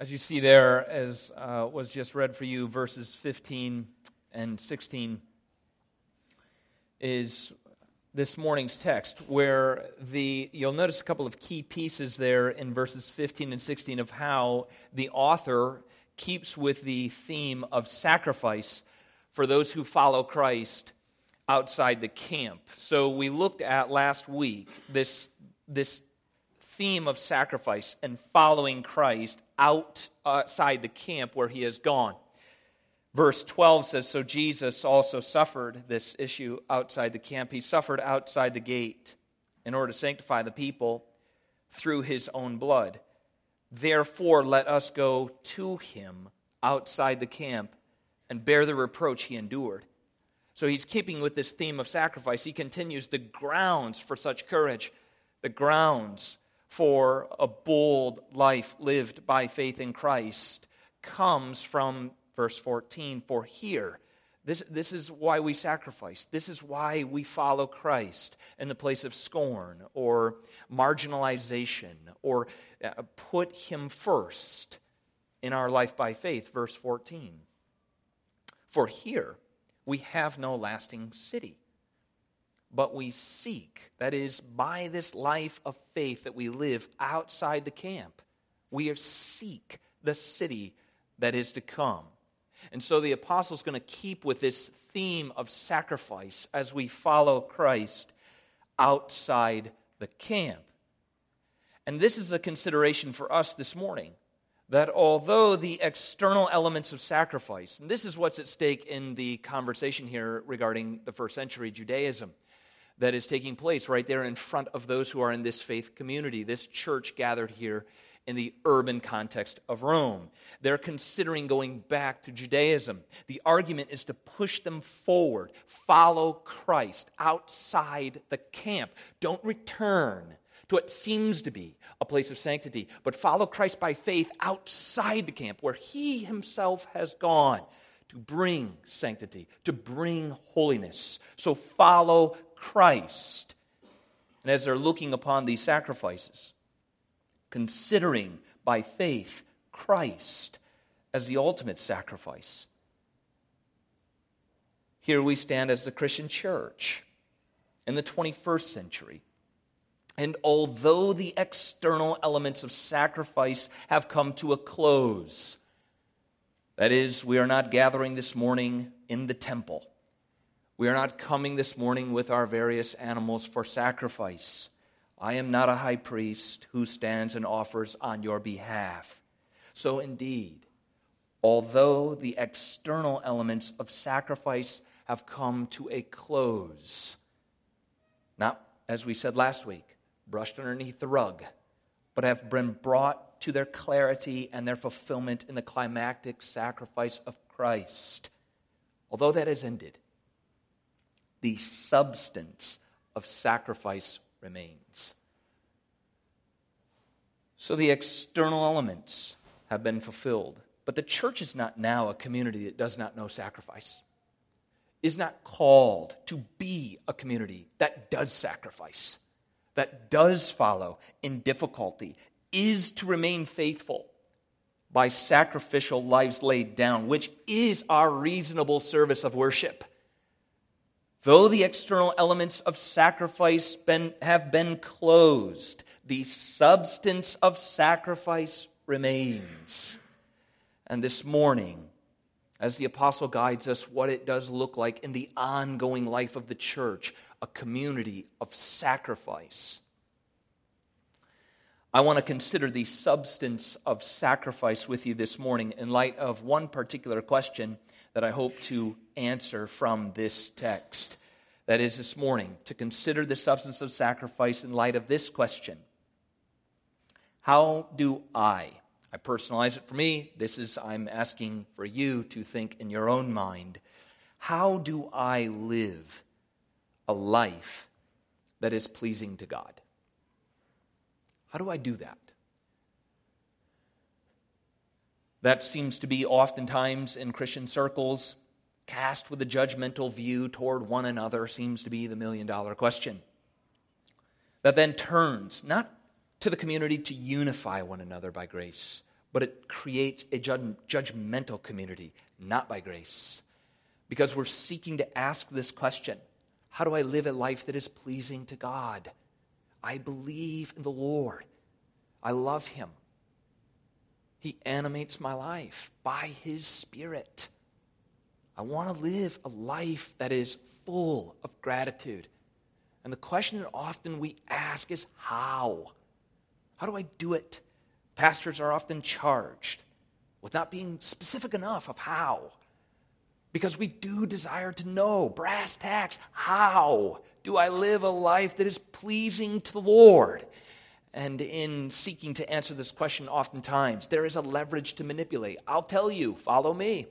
As you see there, as uh, was just read for you, verses 15 and 16 is this morning's text, where the you'll notice a couple of key pieces there in verses 15 and 16 of how the author keeps with the theme of sacrifice for those who follow Christ outside the camp. So we looked at last week this this theme of sacrifice and following Christ outside the camp where he has gone. Verse 12 says So Jesus also suffered this issue outside the camp. He suffered outside the gate in order to sanctify the people through his own blood. Therefore, let us go to him outside the camp and bear the reproach he endured. So he's keeping with this theme of sacrifice. He continues the grounds for such courage, the grounds for a bold life lived by faith in Christ comes from verse 14. For here, this, this is why we sacrifice. This is why we follow Christ in the place of scorn or marginalization or uh, put Him first in our life by faith. Verse 14. For here we have no lasting city but we seek, that is, by this life of faith that we live outside the camp, we seek the city that is to come. And so the apostle is going to keep with this theme of sacrifice as we follow Christ outside the camp. And this is a consideration for us this morning that although the external elements of sacrifice, and this is what's at stake in the conversation here regarding the first century Judaism, that is taking place right there in front of those who are in this faith community, this church gathered here in the urban context of Rome. They're considering going back to Judaism. The argument is to push them forward. Follow Christ outside the camp. Don't return to what seems to be a place of sanctity, but follow Christ by faith outside the camp where he himself has gone to bring sanctity, to bring holiness. So follow Christ. And as they're looking upon these sacrifices, considering by faith Christ as the ultimate sacrifice, here we stand as the Christian church in the 21st century. And although the external elements of sacrifice have come to a close, that is, we are not gathering this morning in the temple we are not coming this morning with our various animals for sacrifice. I am not a high priest who stands and offers on your behalf. So, indeed, although the external elements of sacrifice have come to a close, not, as we said last week, brushed underneath the rug, but have been brought to their clarity and their fulfillment in the climactic sacrifice of Christ. Although that has ended, the substance of sacrifice remains. So the external elements have been fulfilled. But the church is not now a community that does not know sacrifice, is not called to be a community that does sacrifice, that does follow in difficulty, is to remain faithful by sacrificial lives laid down, which is our reasonable service of worship. Though the external elements of sacrifice been, have been closed, the substance of sacrifice remains. And this morning, as the apostle guides us what it does look like in the ongoing life of the church, a community of sacrifice. I want to consider the substance of sacrifice with you this morning in light of one particular question that I hope to answer from this text. That is, this morning, to consider the substance of sacrifice in light of this question How do I? I personalize it for me. This is, I'm asking for you to think in your own mind. How do I live a life that is pleasing to God? How do I do that? That seems to be oftentimes in Christian circles cast with a judgmental view toward one another, seems to be the million dollar question. That then turns not to the community to unify one another by grace, but it creates a judgmental community, not by grace. Because we're seeking to ask this question How do I live a life that is pleasing to God? I believe in the Lord, I love Him. He animates my life by His Spirit. I want to live a life that is full of gratitude. And the question that often we ask is how? How do I do it? Pastors are often charged with not being specific enough of how. Because we do desire to know, brass tacks, how do I live a life that is pleasing to the Lord? And in seeking to answer this question, oftentimes there is a leverage to manipulate. I'll tell you, follow me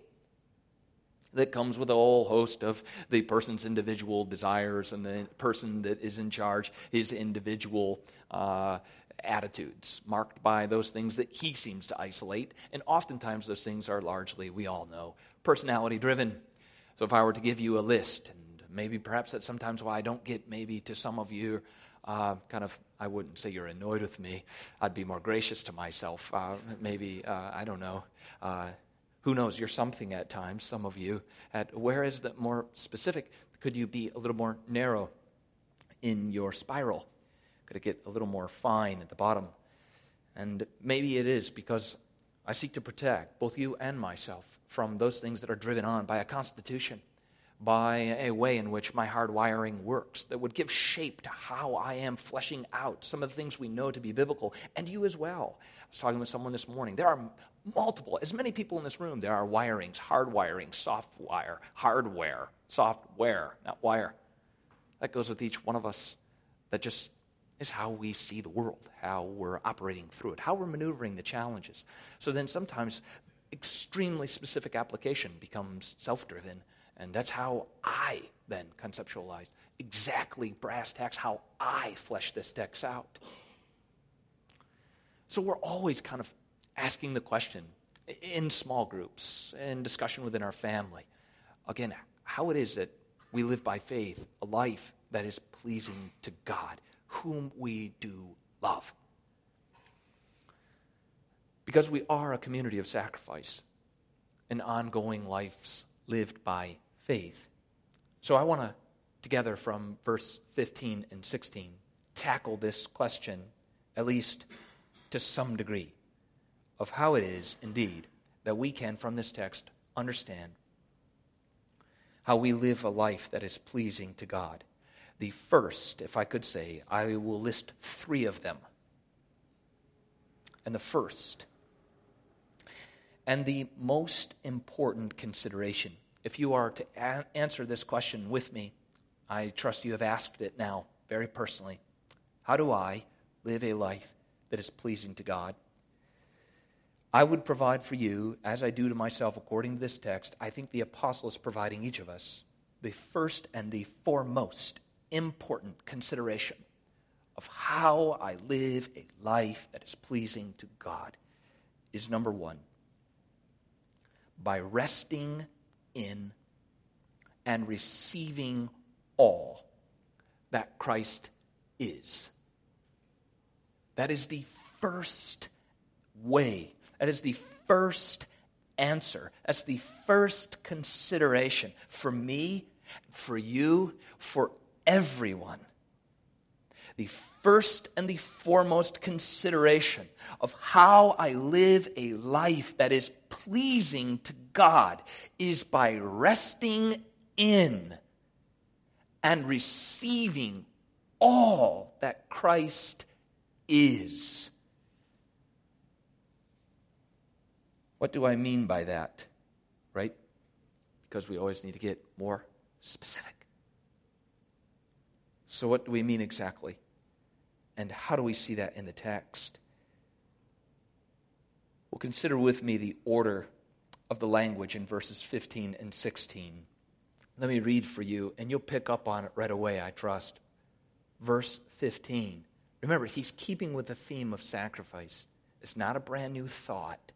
that comes with a whole host of the person's individual desires and the person that is in charge, his individual uh, attitudes, marked by those things that he seems to isolate. And oftentimes, those things are largely, we all know, personality driven. So, if I were to give you a list, and maybe perhaps that's sometimes why I don't get maybe to some of you. Uh, kind of, I wouldn't say you're annoyed with me. I'd be more gracious to myself. Uh, maybe, uh, I don't know uh, who knows, you're something at times, some of you. At, where is the more specific? Could you be a little more narrow in your spiral? Could it get a little more fine at the bottom? And maybe it is because I seek to protect both you and myself from those things that are driven on by a constitution, by a way in which my hard wiring works that would give shape to how I am fleshing out some of the things we know to be biblical, and you as well. I was talking with someone this morning. There are multiple, as many people in this room, there are wirings, hard wiring, soft wire, hardware, software, not wire. That goes with each one of us. That just is how we see the world, how we're operating through it, how we're maneuvering the challenges. So then sometimes extremely specific application becomes self driven, and that's how I then conceptualized exactly brass tacks how I flesh this text out. So we're always kind of asking the question in small groups, in discussion within our family, again, how it is that we live by faith a life that is pleasing to God, whom we do love. Because we are a community of sacrifice and ongoing lives lived by faith. So I want to, together from verse 15 and 16, tackle this question, at least to some degree of how it is, indeed, that we can, from this text, understand how we live a life that is pleasing to God. The first, if I could say, I will list three of them. And the first, and the most important consideration, if you are to a- answer this question with me, I trust you have asked it now very personally. How do I live a life that is pleasing to God? I would provide for you, as I do to myself according to this text, I think the apostle is providing each of us the first and the foremost important consideration of how I live a life that is pleasing to God is number one, by resting in and receiving all that Christ is. That is the first way that is the first answer. That's the first consideration for me, for you, for everyone. The first and the foremost consideration of how I live a life that is pleasing to God is by resting in and receiving all that Christ is. What do I mean by that? Right? Because we always need to get more specific. So, what do we mean exactly? And how do we see that in the text? Well, consider with me the order of the language in verses 15 and 16. Let me read for you, and you'll pick up on it right away, I trust. Verse 15. Remember, he's keeping with the theme of sacrifice. It's not a brand new thought.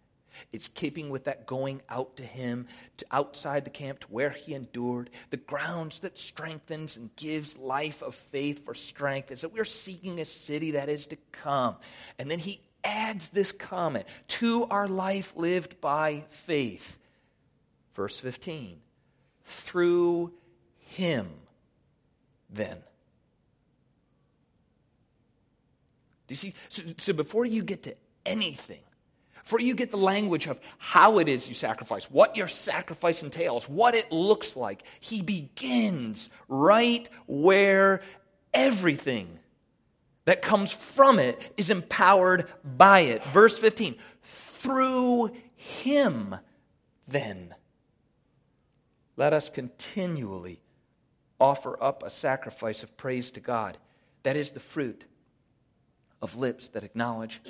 It's keeping with that going out to him, to outside the camp, to where he endured, the grounds that strengthens and gives life of faith for strength, is that we're seeking a city that is to come. And then he adds this comment to our life lived by faith. Verse 15 through him, then. Do you see? So, so before you get to anything, before you get the language of how it is you sacrifice, what your sacrifice entails, what it looks like, he begins right where everything that comes from it is empowered by it. Verse 15 through him, then, let us continually offer up a sacrifice of praise to God. That is the fruit of lips that acknowledge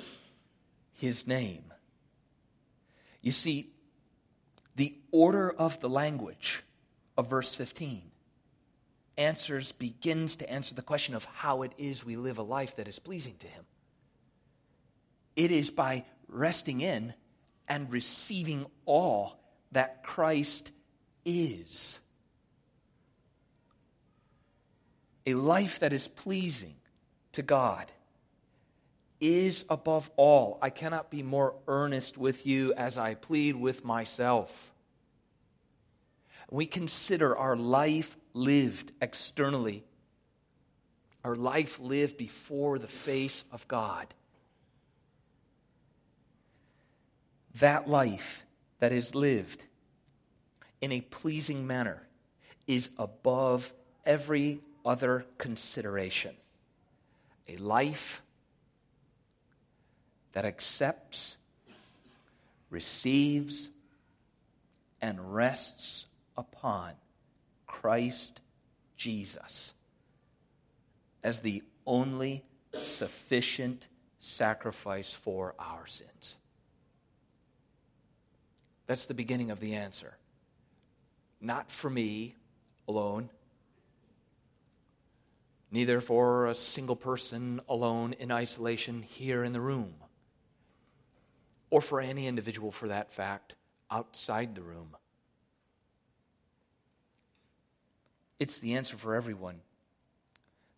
his name. You see, the order of the language of verse 15 answers begins to answer the question of how it is we live a life that is pleasing to him. It is by resting in and receiving all that Christ is. A life that is pleasing to God is above all. I cannot be more earnest with you as I plead with myself. We consider our life lived externally, our life lived before the face of God. That life that is lived in a pleasing manner is above every other consideration. A life that accepts, receives, and rests upon Christ Jesus as the only sufficient sacrifice for our sins. That's the beginning of the answer. Not for me alone, neither for a single person alone in isolation here in the room or for any individual for that fact outside the room. It's the answer for everyone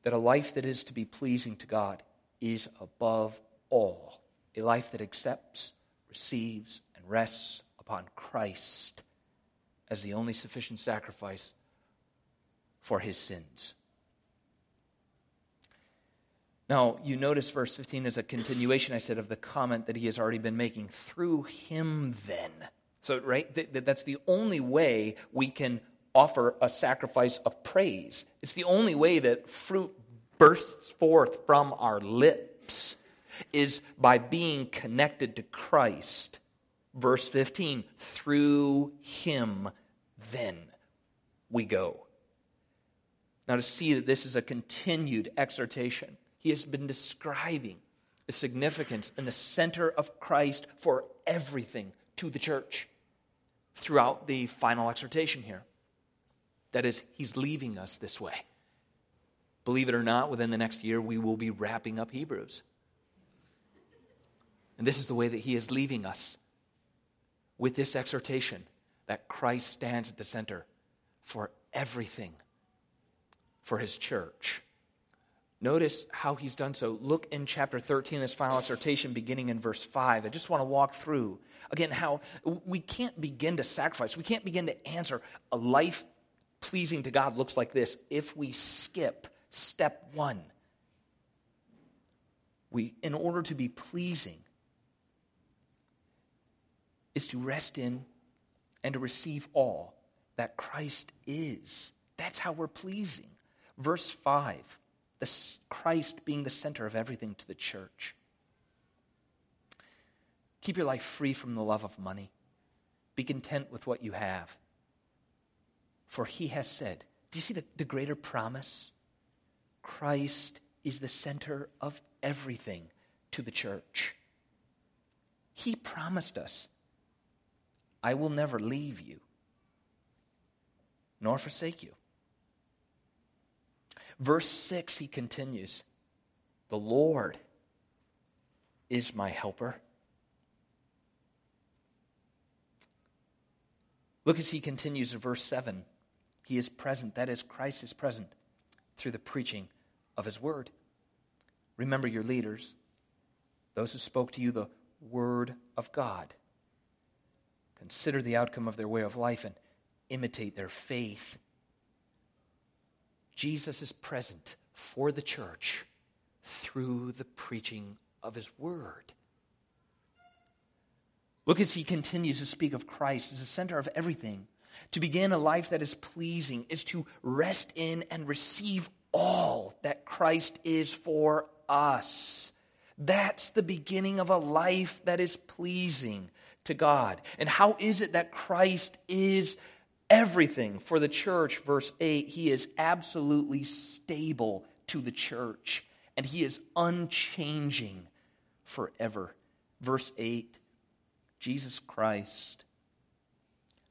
that a life that is to be pleasing to God is above all a life that accepts, receives, and rests upon Christ as the only sufficient sacrifice for his sins. Now, you notice verse 15 is a continuation, I said, of the comment that he has already been making. Through him, then. So, right, th- that's the only way we can offer a sacrifice of praise. It's the only way that fruit bursts forth from our lips is by being connected to Christ. Verse 15, through him, then we go. Now, to see that this is a continued exhortation he has been describing the significance and the center of Christ for everything to the church throughout the final exhortation here. That is, he's leaving us this way. Believe it or not, within the next year, we will be wrapping up Hebrews. And this is the way that he is leaving us with this exhortation that Christ stands at the center for everything for his church. Notice how he's done so. Look in chapter 13, his final exhortation, beginning in verse 5. I just want to walk through, again, how we can't begin to sacrifice, we can't begin to answer a life pleasing to God looks like this if we skip step one. We, in order to be pleasing, is to rest in and to receive all that Christ is. That's how we're pleasing. Verse 5 Christ being the center of everything to the church. Keep your life free from the love of money. Be content with what you have. For he has said, do you see the, the greater promise? Christ is the center of everything to the church. He promised us, I will never leave you nor forsake you. Verse 6, he continues The Lord is my helper. Look as he continues in verse 7. He is present, that is, Christ is present through the preaching of his word. Remember your leaders. those who spoke to you the word of God. Consider the outcome of their way of life and imitate their faith. Jesus is present for the church through the preaching of his word. Look as he continues to speak of Christ as the center of everything. To begin a life that is pleasing is to rest in and receive all that Christ is for us. That's the beginning of a life that is pleasing to God. And how is it that Christ is everything for the church? Verse 8 He is absolutely stable to the church, and He is unchanging forever. Verse 8 Jesus Christ,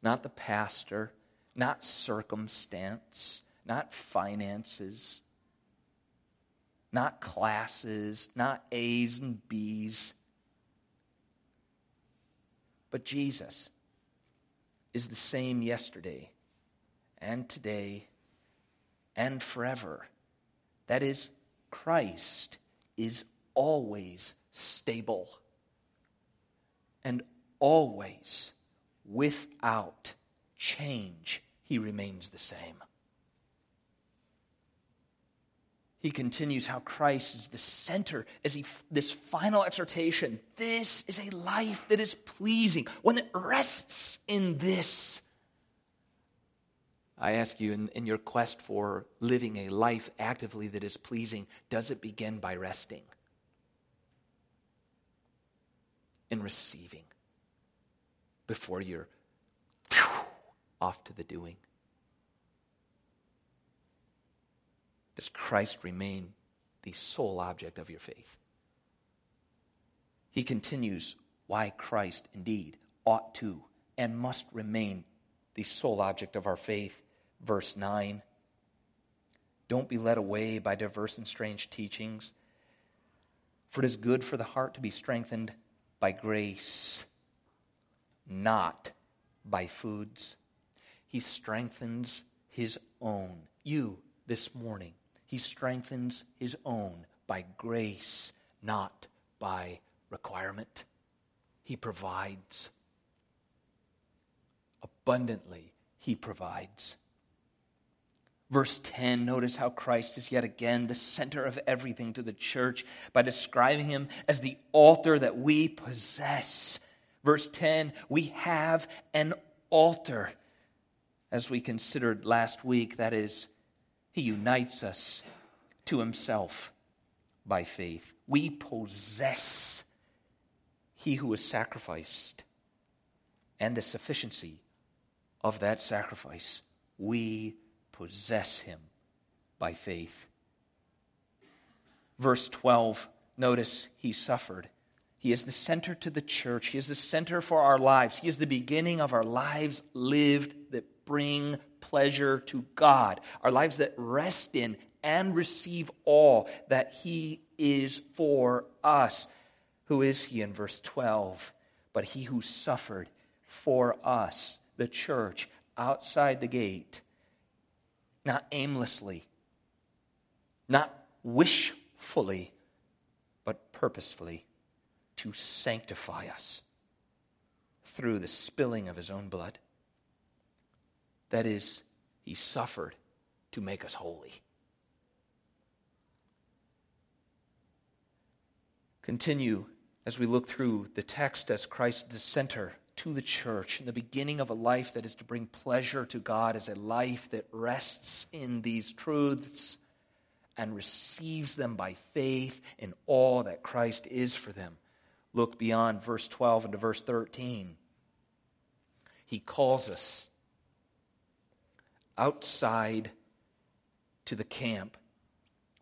not the pastor, not circumstance, not finances, not classes, not A's and B's. But Jesus is the same yesterday and today and forever. That is, Christ is always stable and always without change. He remains the same. He continues how Christ is the center as he this final exhortation. This is a life that is pleasing when it rests in this. I ask you, in, in your quest for living a life actively that is pleasing, does it begin by resting? In receiving before you're off to the doing? Does Christ remain the sole object of your faith? He continues why Christ indeed ought to and must remain the sole object of our faith. Verse 9 Don't be led away by diverse and strange teachings, for it is good for the heart to be strengthened by grace, not by foods. He strengthens his own. You this morning he strengthens his own by grace, not by requirement. He provides. Abundantly, he provides. Verse 10, notice how Christ is yet again the center of everything to the church by describing him as the altar that we possess. Verse 10, we have an altar. As we considered last week, that is he unites us to himself by faith. We possess he who was sacrificed and the sufficiency of that sacrifice. We possess him by faith. Verse 12, notice he suffered. He is the center to the church. He is the center for our lives. He is the beginning of our lives lived that bring pleasure to God, our lives that rest in and receive all that He is for us. Who is He in verse 12? But He who suffered for us, the church, outside the gate, not aimlessly, not wishfully, but purposefully, to sanctify us through the spilling of His own blood. That is, he suffered to make us holy. Continue as we look through the text as Christ the center to the church in the beginning of a life that is to bring pleasure to God as a life that rests in these truths and receives them by faith in all that Christ is for them. Look beyond verse 12 into verse 13. He calls us outside to the camp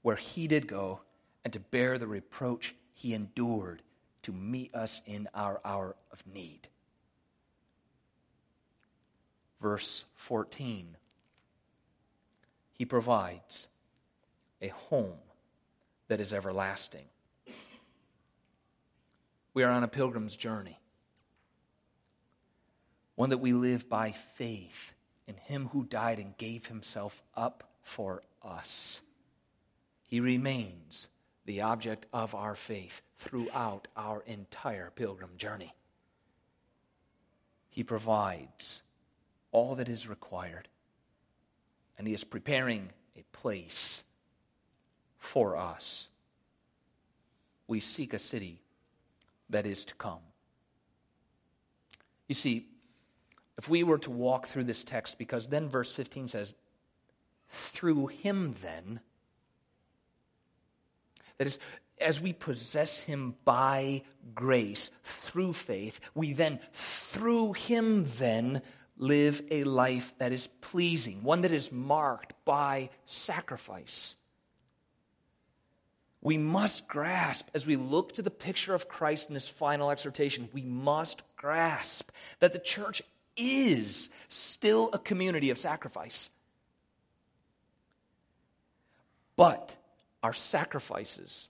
where he did go and to bear the reproach he endured to meet us in our hour of need. Verse 14 He provides a home that is everlasting. We are on a pilgrim's journey, one that we live by faith in him who died and gave himself up for us. He remains the object of our faith throughout our entire pilgrim journey. He provides all that is required, and He is preparing a place for us. We seek a city that is to come. You see, if we were to walk through this text, because then verse 15 says, through him then, that is, as we possess him by grace through faith, we then, through him then, live a life that is pleasing, one that is marked by sacrifice. We must grasp, as we look to the picture of Christ in his final exhortation, we must grasp that the church is still a community of sacrifice. But our sacrifices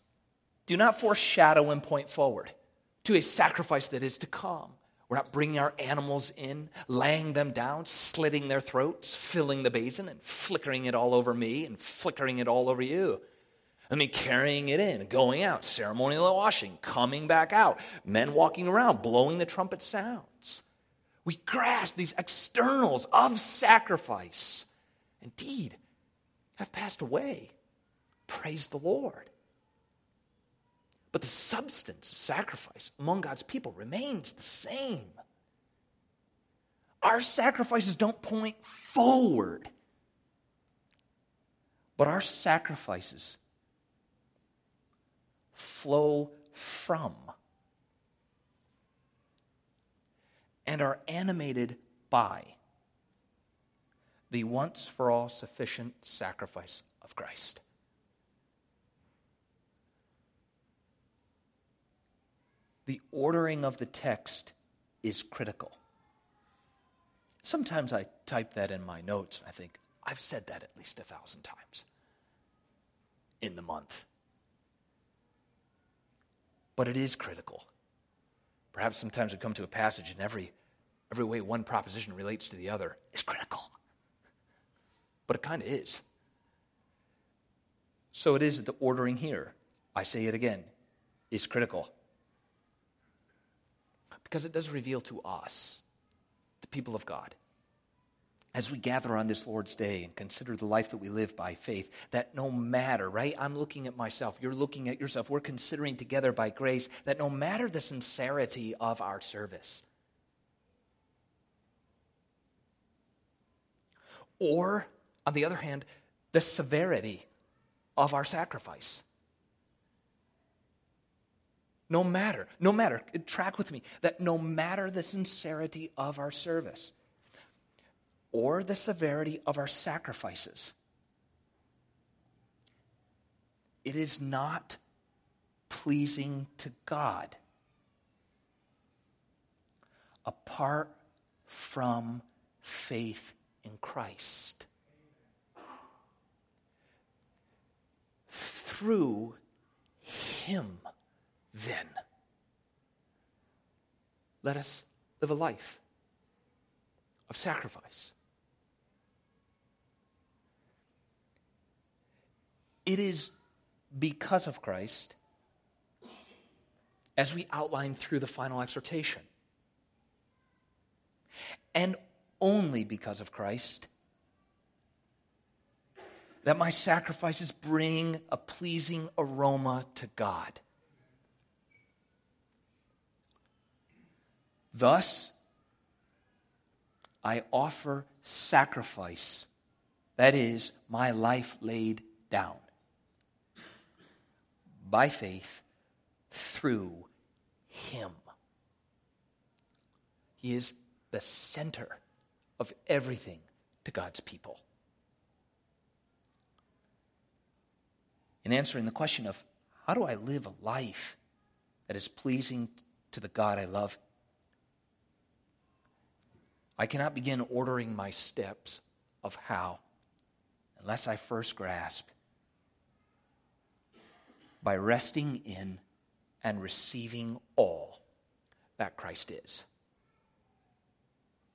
do not foreshadow and point forward to a sacrifice that is to come. We're not bringing our animals in, laying them down, slitting their throats, filling the basin, and flickering it all over me and flickering it all over you. I mean, carrying it in, going out, ceremonial washing, coming back out, men walking around, blowing the trumpet sounds. We grasp these externals of sacrifice. Indeed, have passed away. Praise the Lord. But the substance of sacrifice among God's people remains the same. Our sacrifices don't point forward, but our sacrifices flow from and are animated by the once for all sufficient sacrifice of Christ. the ordering of the text is critical. Sometimes I type that in my notes and I think, I've said that at least a thousand times in the month. But it is critical. Perhaps sometimes we come to a passage and every, every way one proposition relates to the other is critical. But it kind of is. So it is that the ordering here, I say it again, is critical because it does reveal to us, the people of God, as we gather on this Lord's Day and consider the life that we live by faith, that no matter, right? I'm looking at myself, you're looking at yourself, we're considering together by grace that no matter the sincerity of our service, or on the other hand, the severity of our sacrifice. No matter, no matter, track with me, that no matter the sincerity of our service or the severity of our sacrifices, it is not pleasing to God apart from faith in Christ. Through Him then let us live a life of sacrifice. It is because of Christ, as we outline through the final exhortation, and only because of Christ, that my sacrifices bring a pleasing aroma to God. Thus, I offer sacrifice, that is, my life laid down, by faith through Him. He is the center of everything to God's people. In answering the question of how do I live a life that is pleasing to the God I love, I cannot begin ordering my steps of how unless I first grasp by resting in and receiving all that Christ is.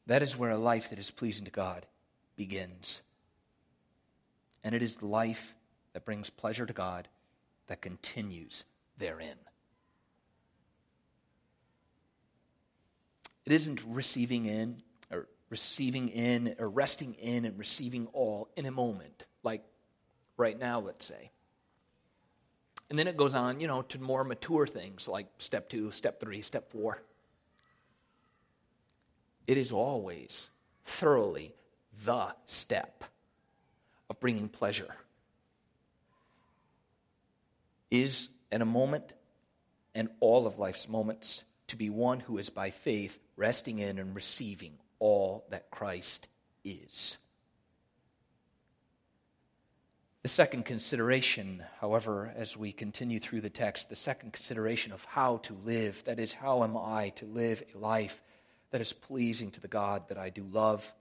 That is where a life that is pleasing to God begins. And it is the life that brings pleasure to God that continues therein. It isn't receiving in or receiving in or resting in and receiving all in a moment, like right now, let's say. And then it goes on, you know, to more mature things like step two, step three, step four. It is always thoroughly the step of bringing pleasure. Is in a moment and all of life's moments to be one who is by faith resting in and receiving all that Christ is. The second consideration, however, as we continue through the text, the second consideration of how to live, that is, how am I to live a life that is pleasing to the God that I do love?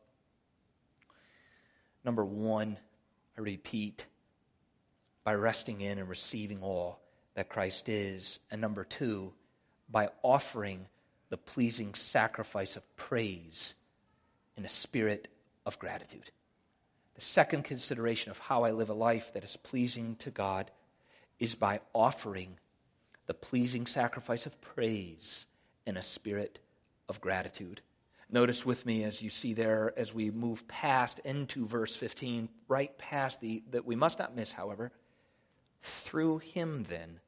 Number one, I repeat, by resting in and receiving all that Christ is. And number two, by offering the pleasing sacrifice of praise in a spirit of gratitude. The second consideration of how I live a life that is pleasing to God is by offering the pleasing sacrifice of praise in a spirit of gratitude. Notice with me as you see there, as we move past into verse 15, right past the, that we must not miss, however, through him then.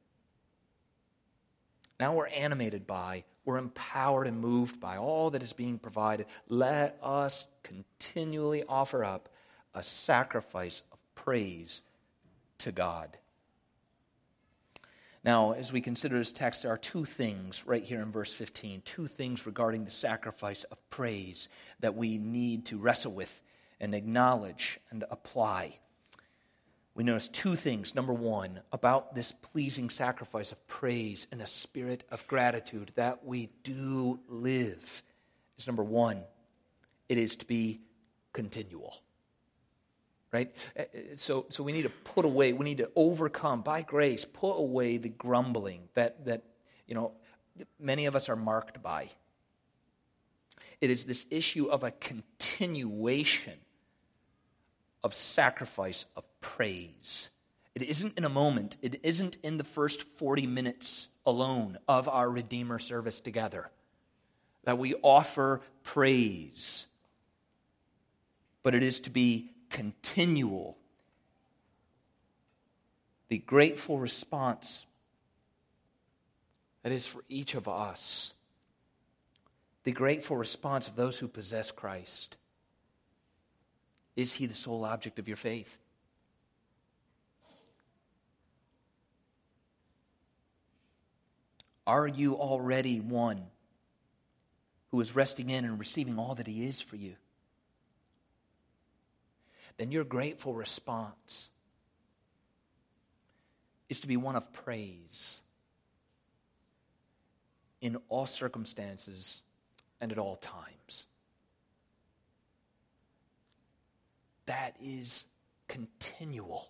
Now we're animated by, we're empowered and moved by all that is being provided. Let us continually offer up a sacrifice of praise to God. Now, as we consider this text, there are two things right here in verse 15, two things regarding the sacrifice of praise that we need to wrestle with and acknowledge and apply. We notice two things. Number one, about this pleasing sacrifice of praise and a spirit of gratitude that we do live is number one, it is to be continual right? Uh, uh, so, so we need to put away, we need to overcome, by grace, put away the grumbling that, that you know, many of us are marked by. It is this issue of a continuation of sacrifice of praise. It isn't in a moment, it isn't in the first 40 minutes alone of our Redeemer service together that we offer praise, but it is to be continual. The grateful response that is for each of us. The grateful response of those who possess Christ. Is he the sole object of your faith? Are you already one who is resting in and receiving all that he is for you? Then your grateful response is to be one of praise in all circumstances and at all times. That is continual.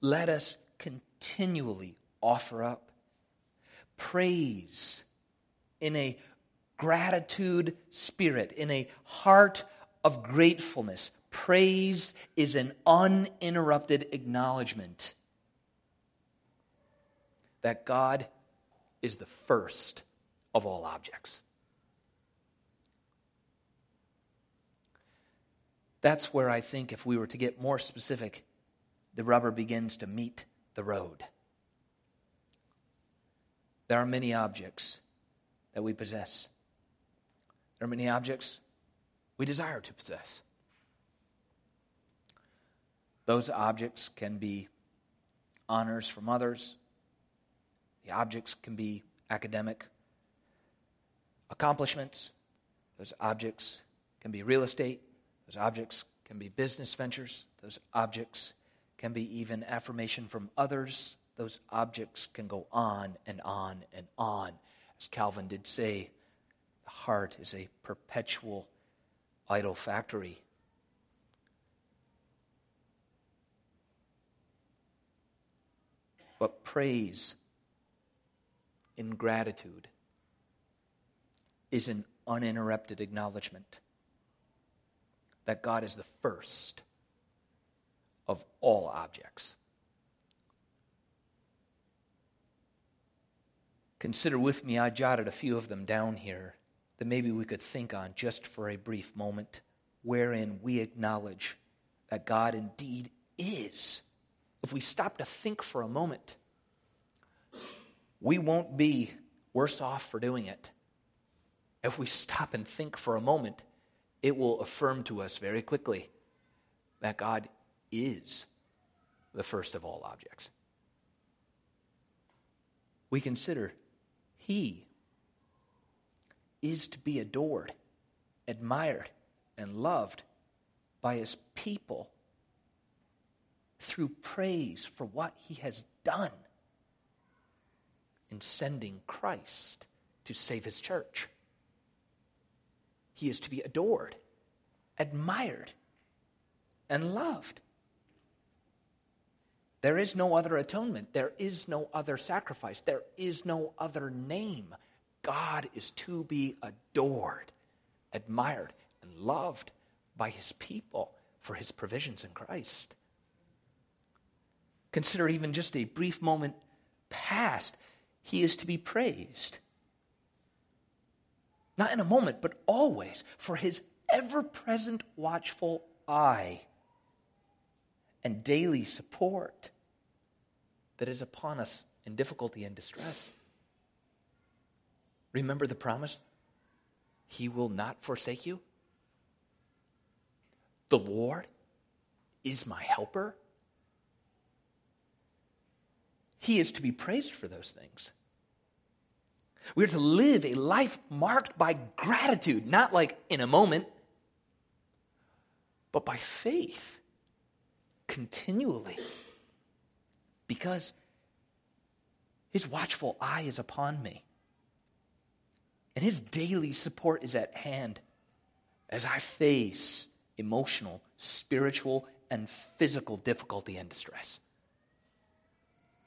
Let us continually offer up praise in a gratitude spirit, in a heart of gratefulness, Praise is an uninterrupted acknowledgement that God is the first of all objects. That's where I think, if we were to get more specific, the rubber begins to meet the road. There are many objects that we possess. There are many objects we desire to possess. Those objects can be honors from others, the objects can be academic accomplishments, those objects can be real estate, those objects can be business ventures, those objects can be even affirmation from others. Those objects can go on and on and on. As Calvin did say, the heart is a perpetual idol factory. But praise in gratitude is an uninterrupted acknowledgement that God is the first of all objects. Consider with me, I jotted a few of them down here that maybe we could think on just for a brief moment, wherein we acknowledge that God indeed is. If we stop to think for a moment, we won't be worse off for doing it. If we stop and think for a moment, it will affirm to us very quickly that God is the first of all objects. We consider He is to be adored, admired, and loved by His people through praise for what He has done in sending Christ to save His church. He is to be adored, admired, and loved. There is no other atonement. There is no other sacrifice. There is no other name. God is to be adored, admired, and loved by his people for his provisions in Christ. Consider even just a brief moment past, he is to be praised. Not in a moment, but always for his ever present watchful eye and daily support that is upon us in difficulty and distress. Remember the promise? He will not forsake you. The Lord is my helper. He is to be praised for those things. We are to live a life marked by gratitude, not like in a moment, but by faith continually because his watchful eye is upon me. And his daily support is at hand as I face emotional, spiritual, and physical difficulty and distress.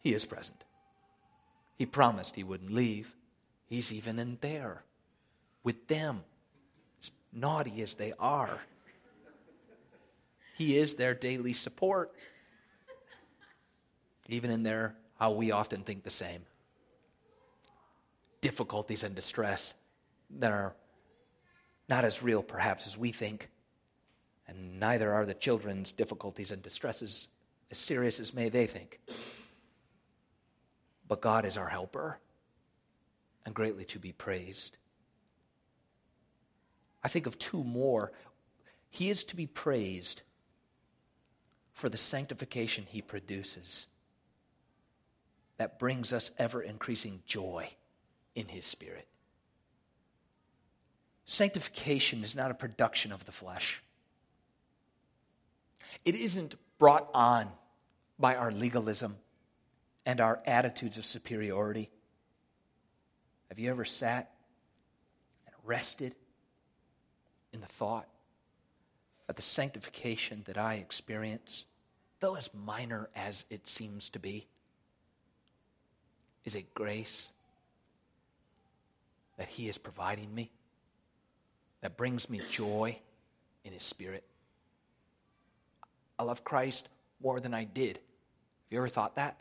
He is present. He promised he wouldn't leave. He's even in there with them, as naughty as they are. He is their daily support even in there, how we often think the same. Difficulties and distress that are not as real, perhaps, as we think, and neither are the children's difficulties and distresses as serious as may they think. But God is our helper and greatly to be praised. I think of two more. He is to be praised for the sanctification he produces that brings us ever increasing joy in His Spirit. Sanctification is not a production of the flesh, it isn't brought on by our legalism and our attitudes of superiority. Have you ever sat and rested in the thought that the sanctification that I experience, though as minor as it seems to be, is a grace that He is providing me that brings me joy in His Spirit. I love Christ more than I did. Have you ever thought that?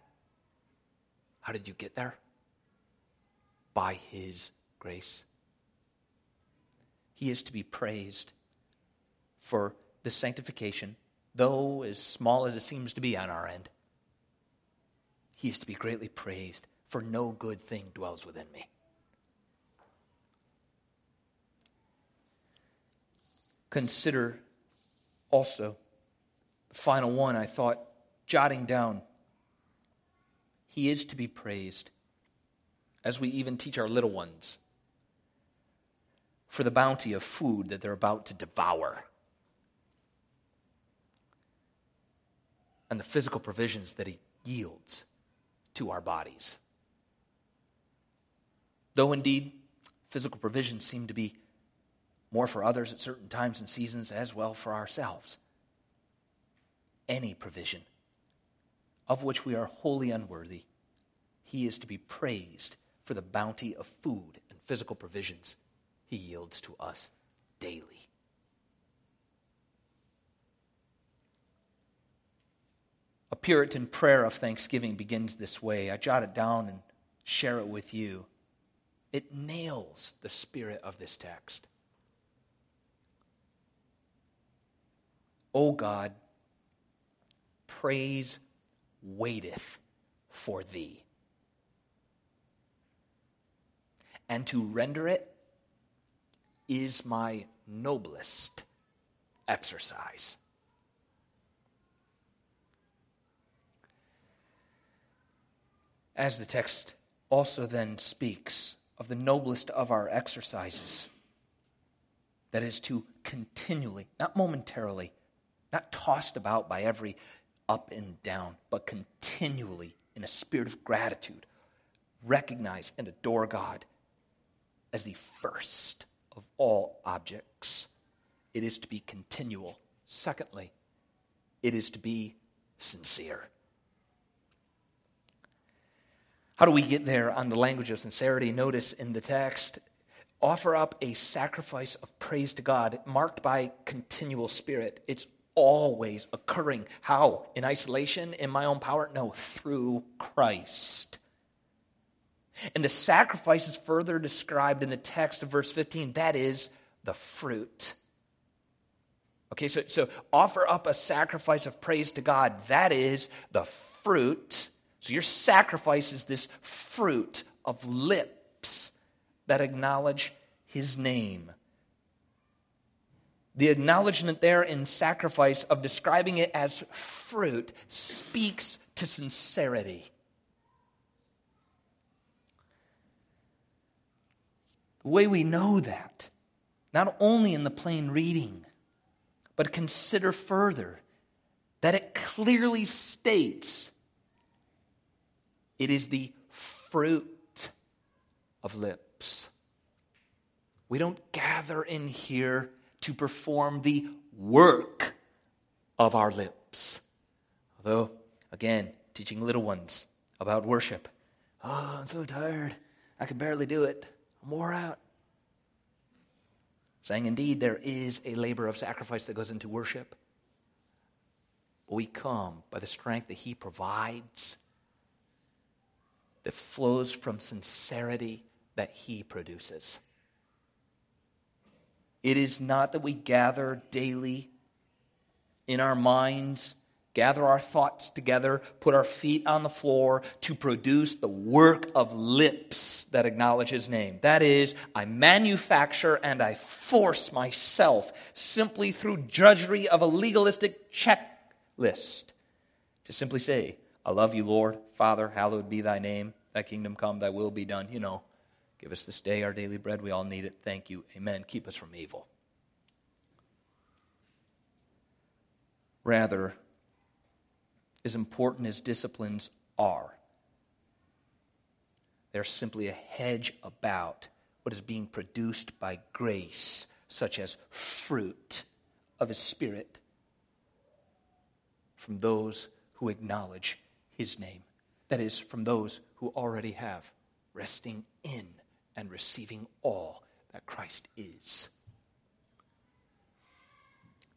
How did you get there? By His grace. He is to be praised for the sanctification, though as small as it seems to be on our end. He is to be greatly praised for no good thing dwells within me. Consider also the final one I thought jotting down. He is to be praised as we even teach our little ones for the bounty of food that they're about to devour and the physical provisions that he yields to our bodies. Though indeed, physical provisions seem to be more for others at certain times and seasons as well for ourselves. Any provision of which we are wholly unworthy, he is to be praised for the bounty of food and physical provisions he yields to us daily. A Puritan prayer of thanksgiving begins this way. I jot it down and share it with you. It nails the spirit of this text. O God, praise waiteth for thee. And to render it is my noblest exercise. As the text also then speaks of the noblest of our exercises, that is to continually, not momentarily, not tossed about by every up and down, but continually in a spirit of gratitude, recognize and adore God as the first of all objects. It is to be continual. Secondly, it is to be sincere. How do we get there on the language of sincerity? Notice in the text, offer up a sacrifice of praise to God marked by continual spirit. It's always occurring. How? In isolation, in my own power? No, through Christ. And the sacrifice is further described in the text of verse 15. That is the fruit. Okay, so, so offer up a sacrifice of praise to God. That is the fruit. So your sacrifice is this fruit of lips that acknowledge his name. The acknowledgement there in sacrifice of describing it as fruit speaks to sincerity. The way we know that, not only in the plain reading, but consider further that it clearly states it is the fruit of lips. We don't gather in here to perform the work of our lips. Although, again, teaching little ones about worship. Oh, I'm so tired. I can barely do it. I'm wore out. Saying, indeed, there is a labor of sacrifice that goes into worship. But we come by the strength that He provides, that flows from sincerity that He produces. It is not that we gather daily in our minds gather our thoughts together, put our feet on the floor to produce the work of lips that acknowledge his name. That is, I manufacture and I force myself simply through drudgery of a legalistic checklist to simply say, I love you, Lord. Father, hallowed be thy name. Thy kingdom come, thy will be done. You know, give us this day our daily bread. We all need it. Thank you. Amen. Keep us from evil. Rather, as important as disciplines are. They're simply a hedge about what is being produced by grace, such as fruit of His Spirit from those who acknowledge His name. That is, from those who already have, resting in and receiving all that Christ is.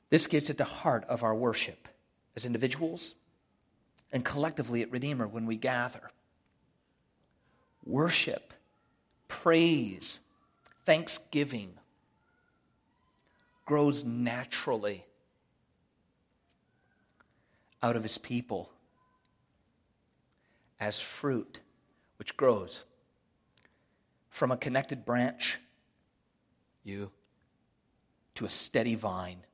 This gets at the heart of our worship as individuals and collectively at Redeemer when we gather. Worship, praise, thanksgiving grows naturally out of his people as fruit which grows from a connected branch, you, to a steady vine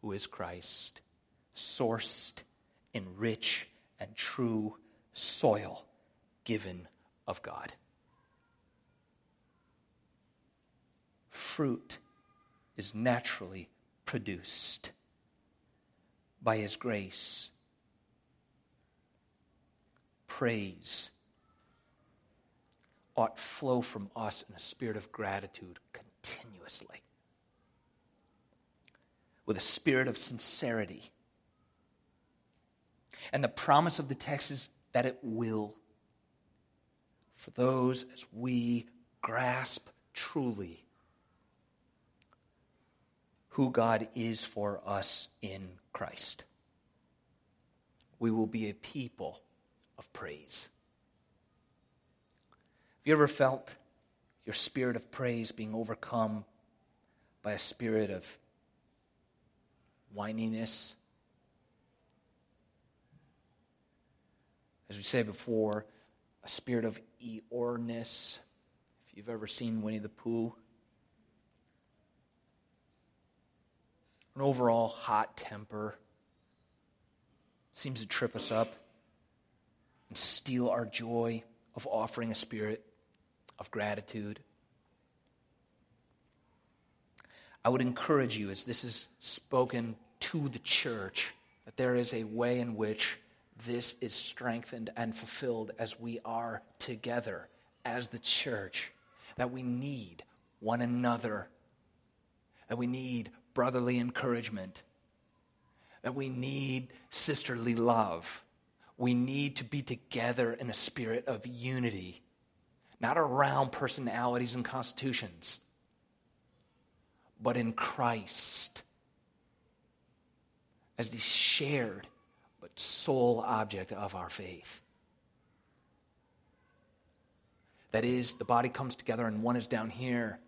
who is Christ, sourced in rich and true soil given of God. Fruit is naturally produced by His grace. Praise ought flow from us in a spirit of gratitude continuously, with a spirit of sincerity and the promise of the text is that it will. For those as we grasp truly who God is for us in Christ, we will be a people of praise. Have you ever felt your spirit of praise being overcome by a spirit of whininess. As we say before, a spirit of Eeyoreness. If you've ever seen Winnie the Pooh, an overall hot temper seems to trip us up and steal our joy of offering a spirit of gratitude. I would encourage you, as this is spoken to the church, that there is a way in which this is strengthened and fulfilled as we are together as the church, that we need one another, that we need brotherly encouragement, that we need sisterly love. We need to be together in a spirit of unity, not around personalities and constitutions, but in Christ as the shared but sole object of our faith. That is, the body comes together and one is down here,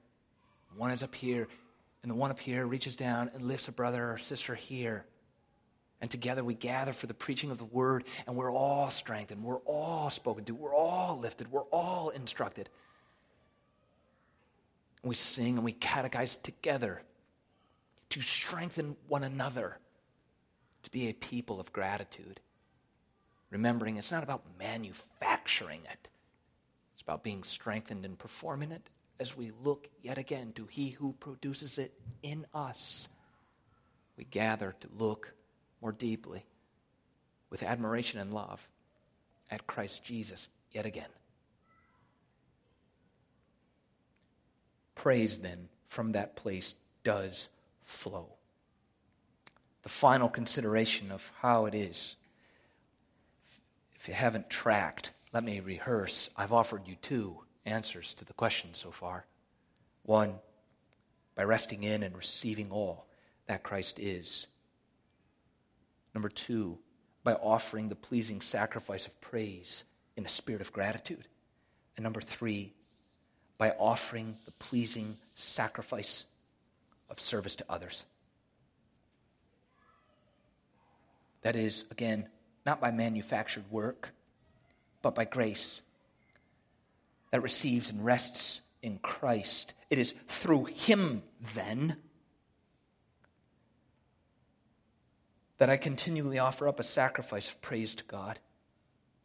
one is up here, and the one up here reaches down and lifts a brother or sister here. And together we gather for the preaching of the word, and we're all strengthened, we're all spoken to, we're all lifted, we're all instructed. We sing and we catechize together to strengthen one another, to be a people of gratitude. Remembering it's not about manufacturing it, it's about being strengthened and performing it as we look yet again to He who produces it in us, we gather to look more deeply with admiration and love at Christ Jesus yet again. Praise then from that place does flow. The final consideration of how it is. If you haven't tracked, let me rehearse. I've offered you two answers to the question so far. One, by resting in and receiving all that Christ is. Number two, by offering the pleasing sacrifice of praise in a spirit of gratitude. And number three, by offering the pleasing sacrifice of service to others. That is, again, not by manufactured work, but by grace that receives and rests in Christ. It is through Him, then, that I continually offer up a sacrifice of praise to God.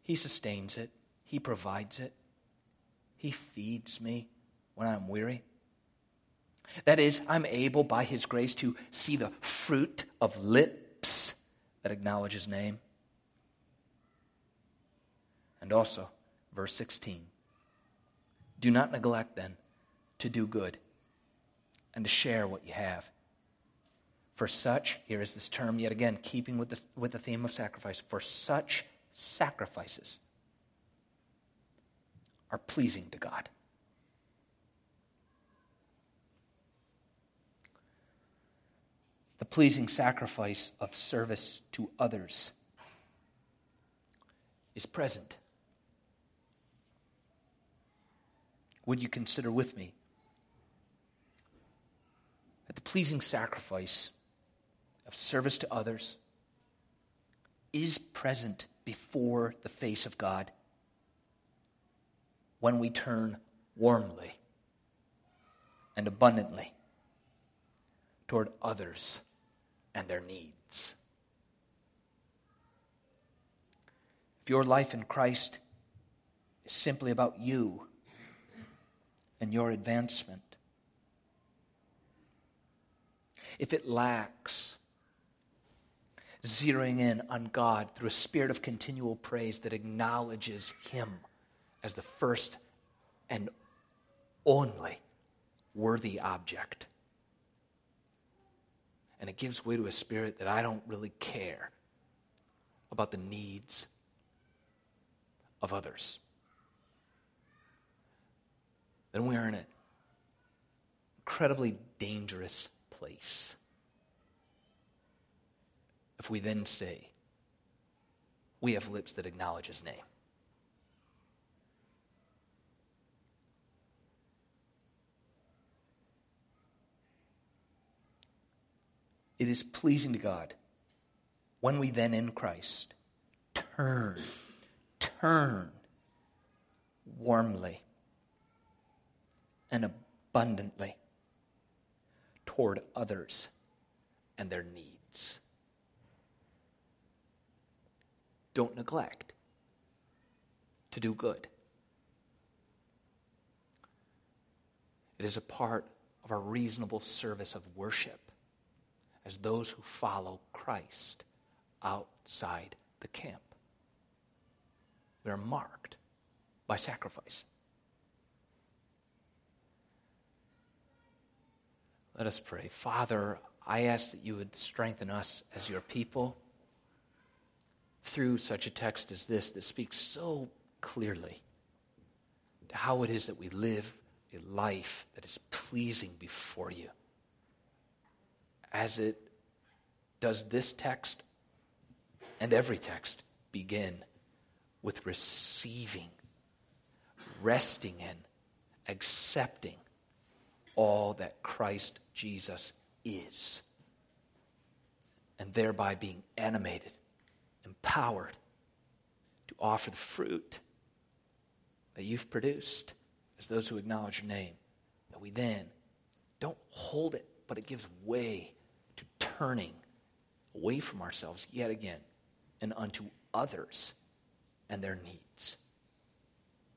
He sustains it, He provides it, He feeds me when I'm weary. That is, I'm able by His grace to see the fruit of lips that acknowledge His name. And also, verse 16 do not neglect, then, to do good and to share what you have. For such, here is this term yet again, keeping with the, with the theme of sacrifice, for such sacrifices are pleasing to God. The pleasing sacrifice of service to others is present would you consider with me that the pleasing sacrifice of service to others is present before the face of God when we turn warmly and abundantly toward others and their needs. If your life in Christ is simply about you, and your advancement. If it lacks zeroing in on God through a spirit of continual praise that acknowledges Him as the first and only worthy object. And it gives way to a spirit that I don't really care about the needs of others then we are in an incredibly dangerous place if we then say, We have lips that acknowledge his name. It is pleasing to God when we then in Christ turn, turn warmly and abundantly toward others and their needs. Don't neglect to do good. It is a part of our reasonable service of worship as those who follow Christ outside the camp. We are marked by sacrifice. Let us pray. Father, I ask that you would strengthen us as your people through such a text as this that speaks so clearly to how it is that we live a life that is pleasing before you. As it does this text and every text begin with receiving, resting in, accepting all that Christ Jesus is, and thereby being animated, empowered to offer the fruit that you've produced as those who acknowledge your name. That we then don't hold it, but it gives way to turning away from ourselves yet again and unto others and their needs.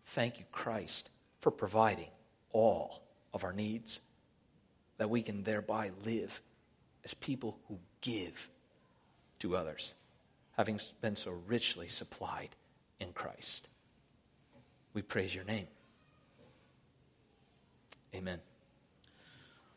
Thank you, Christ, for providing all of our needs, that we can thereby live as people who give to others, having been so richly supplied in Christ. We praise your name. Amen.